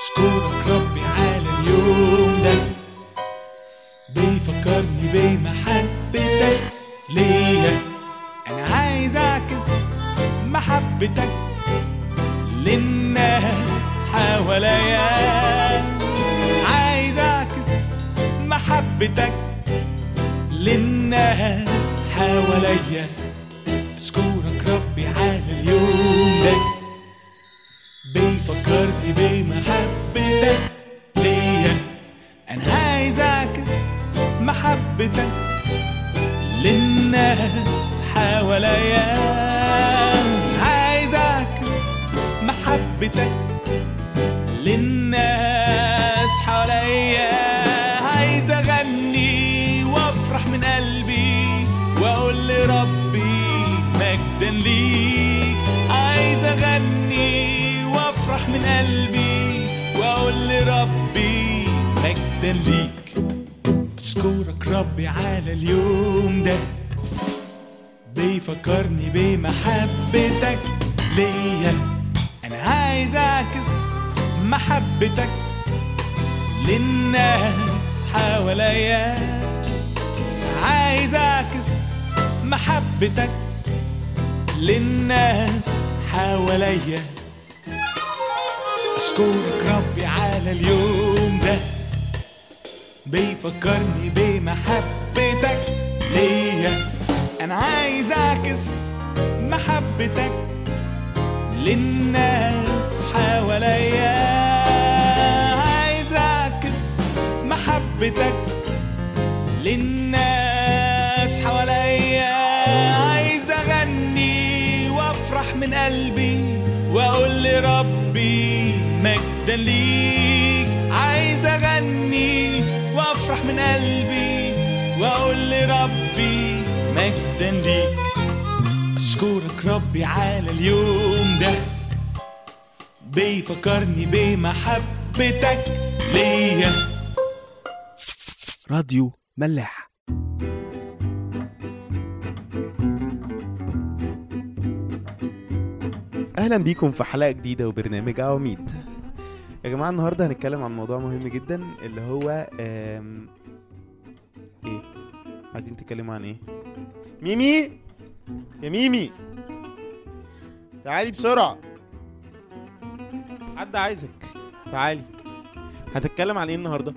أشكرك ربي على اليوم ده. بيفكرني بمحبتك ليا. أنا عايز أعكس محبتك للناس حواليا. عايز أعكس محبتك للناس حواليا. أشكرك ربي على اليوم محبتك للناس حواليا عايز أعكس محبتك للناس. حواليا عايز أغني وأفرح من قلبي وأقول لربي مجدا ليك. عايز أغني وأفرح من قلبي وأقول لربي مجدا ليك. ربي على اليوم ده. بيفكرني بمحبتك ليا. أنا عايز أعكس محبتك للناس حواليا. عايز أعكس محبتك للناس حواليا. أشكرك ربي على اليوم ده. بيفكرني بمحبتك ليا. أنا عايز أعكس محبتك للناس حواليا. عايز أعكس محبتك للناس حواليا. عايز أغني وأفرح من قلبي وأقول لربي مجدا ليك. من قلبي وأقول لربي مجدا ليك. أشكرك ربي على اليوم ده. بيفكرني بمحبتك ليا. راديو ملاح. أهلا بيكم في حلقة جديدة وبرنامج عواميد. يا جماعة النهارده هنتكلم عن موضوع مهم جدا اللي هو آم... إيه؟ عايزين تتكلموا عن إيه؟ ميمي! يا ميمي! تعالي بسرعة. حد عايزك؟ تعالي. هتتكلم عن إيه النهارده؟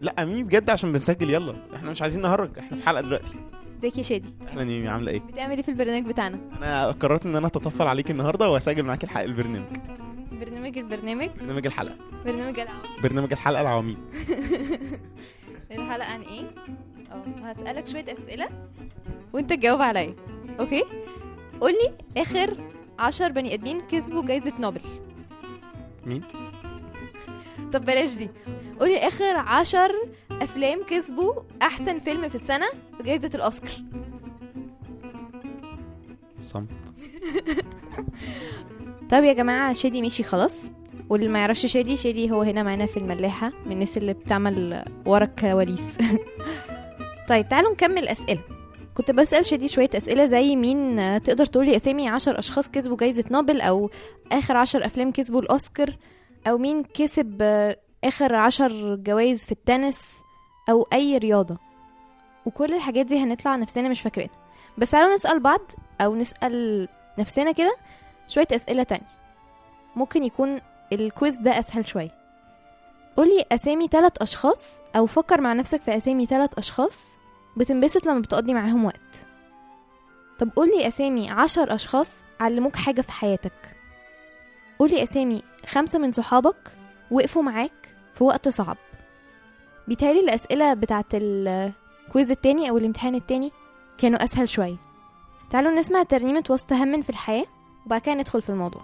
لا ميمي بجد عشان بنسجل يلا. إحنا مش عايزين نهرج إحنا في حلقة دلوقتي. ازيك يا شادي؟ إحنا ميمي عاملة إيه؟ بتعمل إيه في البرنامج بتاعنا؟ أنا قررت إن أنا أتطفل عليك النهارده وأسجل معاك الحلقة البرنامج. برنامج البرنامج. برنامج الحلقة. برنامج العام برنامج الحلقة العواميد. الحلقة عن إيه؟ آه هسألك شوية أسئلة وأنت تجاوب عليا أوكي؟ قولي آخر عشر بني آدمين كسبوا جايزة نوبل. مين؟ طب بلاش دي. قولي آخر عشر أفلام كسبوا أحسن فيلم في السنة في جايزه الأوسكار. صمت. طب يا جماعة شادي مشي خلاص. واللي ما يعرفش شادي شادي هو هنا معانا في الملاحة من الناس اللي بتعمل ورا الكواليس طيب تعالوا نكمل أسئلة. كنت بسأل شادي شوية أسئلة زي مين تقدر تقولي أسامي عشر أشخاص كسبوا جايزة نوبل أو آخر عشر أفلام كسبوا الأوسكار أو مين كسب آخر عشر جوائز في التنس أو أي رياضة. وكل الحاجات دي هنطلع نفسنا مش فاكرينها. بس تعالوا نسأل بعض أو نسأل نفسنا كده شوية أسئلة تانية. ممكن يكون ال quiz ده أسهل شوية. قولي أسامي ثلاث أشخاص أو فكر مع نفسك في أسامي ثلاث أشخاص بتنبسط لما بتقضي معاهم وقت. طب قولي أسامي عشر أشخاص علموك حاجة في حياتك. قولي أسامي خمسة من صحابك وقفوا معاك في وقت صعب. بيتهيألي الأسئلة بتاعت الكويز التاني أو الامتحان التاني كانوا أسهل شوية. تعالوا نسمع ترنيمة وسط هم في الحياة. وبعد كده ندخل في الموضوع.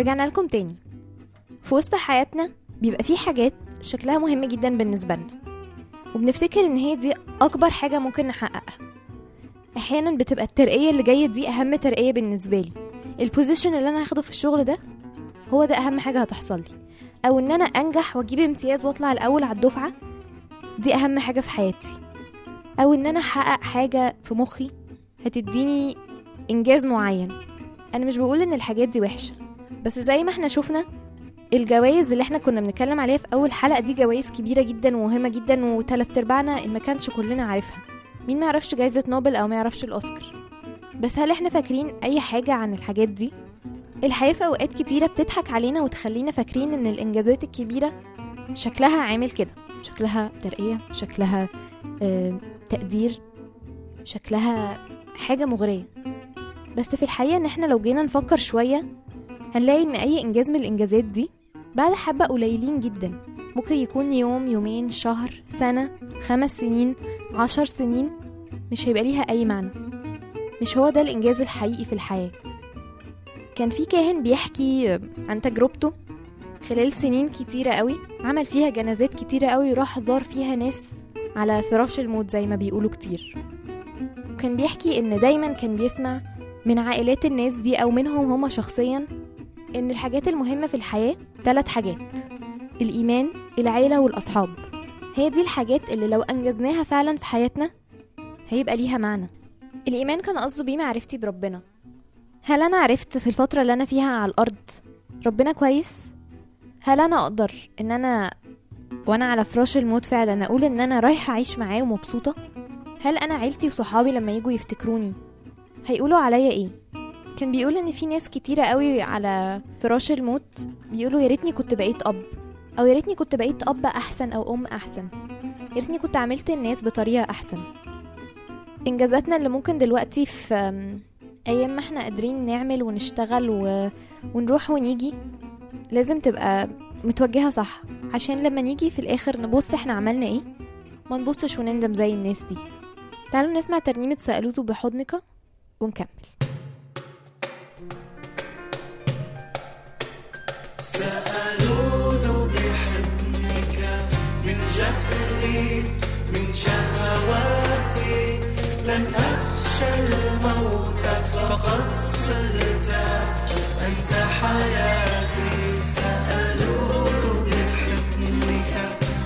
رجعنا لكم تاني. في وسط حياتنا بيبقى في حاجات شكلها مهم جدا بالنسبة لنا وبنفتكر إن هي دي أكبر حاجة ممكن نحققها. أحيانا بتبقى الترقية اللي جاية دي أهم ترقية بالنسبة لي. البوزيشن اللي أنا هاخده في الشغل ده هو ده أهم حاجة هتحصل لي. أو إن أنا أنجح وأجيب امتياز وأطلع الأول على الدفعة دي أهم حاجة في حياتي. أو إن أنا أحقق حاجة في مخي هتديني إنجاز معين. أنا مش بقول إن الحاجات دي وحشة. بس زي ما إحنا شفنا الجوائز اللي إحنا كنا بنتكلم عليها في أول حلقة دي جوائز كبيرة جدا ومهمة جدا وتلات أرباعنا ما كانش كلنا عارفها. مين ما يعرفش جايزة نوبل أو ما يعرفش الأوسكار؟ بس هل إحنا فاكرين أي حاجة عن الحاجات دي؟ الحياة في أوقات كتيرة بتضحك علينا وتخلينا فاكرين إن الإنجازات الكبيرة شكلها عامل كده. شكلها ترقية شكلها آه تقدير شكلها حاجة مغرية. بس في الحقيقة إن إحنا لو جينا نفكر شوية هنلاقي إن أي إنجاز من الإنجازات دي بعد حبة قليلين جدا. ممكن يكون يوم يومين شهر سنة خمس سنين عشر سنين. مش هيبقى ليها أي معنى. مش هو ده الإنجاز الحقيقي في الحياة. كان في كاهن بيحكي عن تجربته. خلال سنين كتيرة قوي عمل فيها جنازات كتيرة قوي وراح زار فيها ناس على فراش الموت زي ما بيقولوا كتير. وكان بيحكي إن دايما كان بيسمع من عائلات الناس دي أو منهم هما شخصيا إن الحاجات المهمة في الحياة ثلاث حاجات. الإيمان العيلة والأصحاب. هي دي الحاجات اللي لو أنجزناها فعلا في حياتنا هيبقى ليها معنى. الإيمان كان قصده بيه معرفتي بربنا. هل أنا عرفت في الفترة اللي أنا فيها على الأرض ربنا كويس؟ هل أنا أقدر إن أنا وأنا على فراش الموت فعلا أقول إن أنا رايحة أعيش معاه ومبسوطة؟ هل أنا عيلتي وصحابي لما يجوا يفتكروني هيقولوا عليا إيه؟ كان بيقول إن في ناس كتيرة قوي على فراش الموت بيقولوا يا ريتني كنت بقيت أب أو يا ريتني كنت بقيت أب أحسن أو أم أحسن. يا ريتني كنت عملت الناس بطريقة أحسن. إنجازاتنا اللي ممكن دلوقتي في أيام ما إحنا قادرين نعمل ونشتغل و... ونروح ونيجي لازم تبقى متوجهة صح عشان لما نيجي في الآخر نبص إحنا عملنا إيه؟ ما نبصش ونندم زي الناس دي. تعالوا نسمع ترنيمة سألوه بحضنك ونكمل. سألوذ بحضنك من جهلي من شهواتي. لن أخشى الموت فقد صرت أنت حياتي. سألوذ بحضنك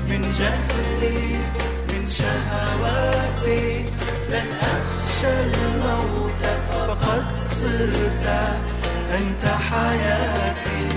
من جهلي من شهواتي. لن أخشى الموت فقد صرت أنت حياتي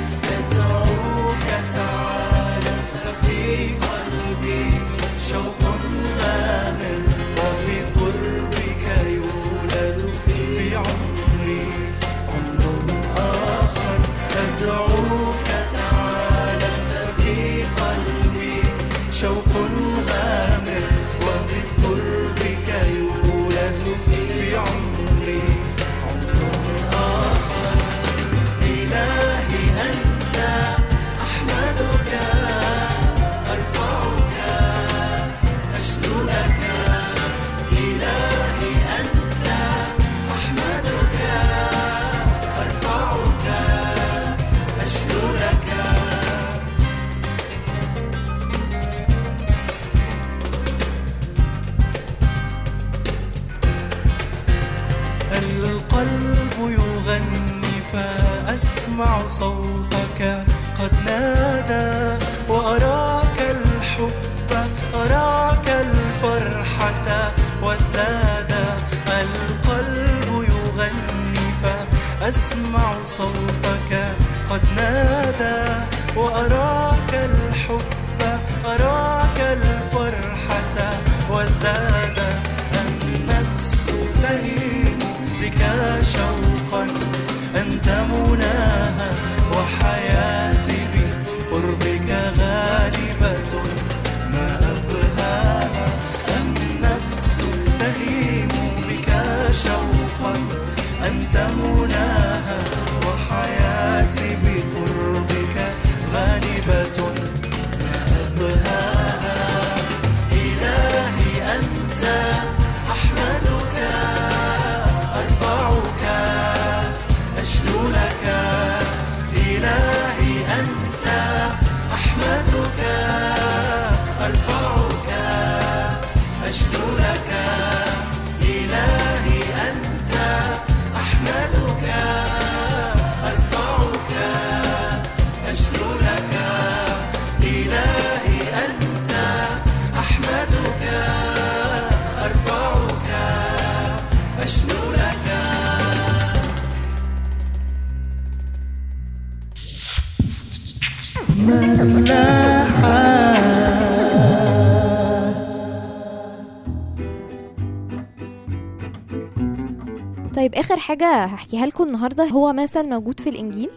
طيب آخر حاجة هحكيها لكم النهارده هو مثل موجود في الإنجيل.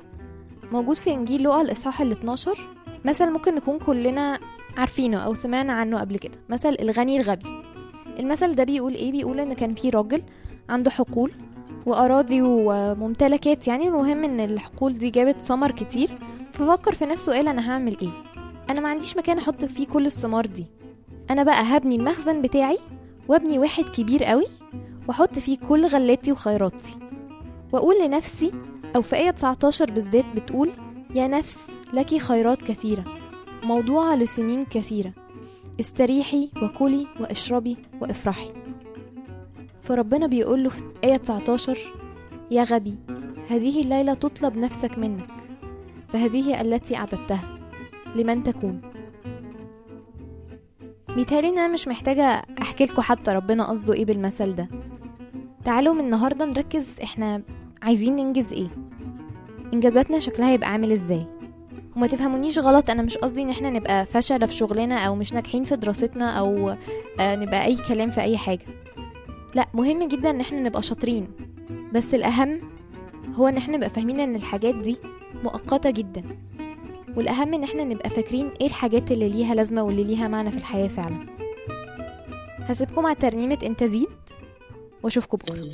موجود في إنجيل لوقا الإصحاح ال 12 مثل ممكن نكون كلنا عارفينه أو سمعنا عنه قبل كده. مثل الغني الغبي. المثل ده بيقول إيه؟ بيقول إن كان في راجل عنده حقول وأراضي وممتلكات يعني المهم إن الحقول دي جابت ثمر كتير ففكر في نفسه قال أنا هعمل إيه؟ أنا ما عنديش مكان أحط فيه كل الثمار دي. أنا بقى هبني المخزن بتاعي وأبني واحد كبير قوي وأحط فيه كل غلاتي وخيراتي. وأقول لنفسي أو في آية 19 بالذات بتقول يا نفس لك خيرات كثيرة موضوعة لسنين كثيرة. استريحي وكلي واشربي وافرحي. فربنا بيقول له في آية 19 يا غبي هذه الليلة تطلب نفسك منك فهذه التي أعددتها لمن تكون. بيتهيألي أنا مش محتاجة أحكي لكم حتى ربنا قصده إيه بالمثل ده. تعالوا من النهاردة نركز إحنا عايزين ننجز إيه. إنجازاتنا شكلها يبقى عامل إزاي. وما تفهمونيش غلط أنا مش قصدي إن إحنا نبقى فشلة في شغلنا أو مش ناجحين في دراستنا أو آه، نبقى أي كلام في أي حاجة. لا مهم جدا إن إحنا نبقى شاطرين. بس الأهم هو إن إحنا نبقى فاهمين إن الحاجات دي مؤقتة جدا. والأهم إن إحنا نبقى فاكرين إيه الحاجات اللي ليها لازمة واللي ليها معنى في الحياة فعلا. هسيبكم مع ترنيمة انت زيد وأشوفكم بكرة.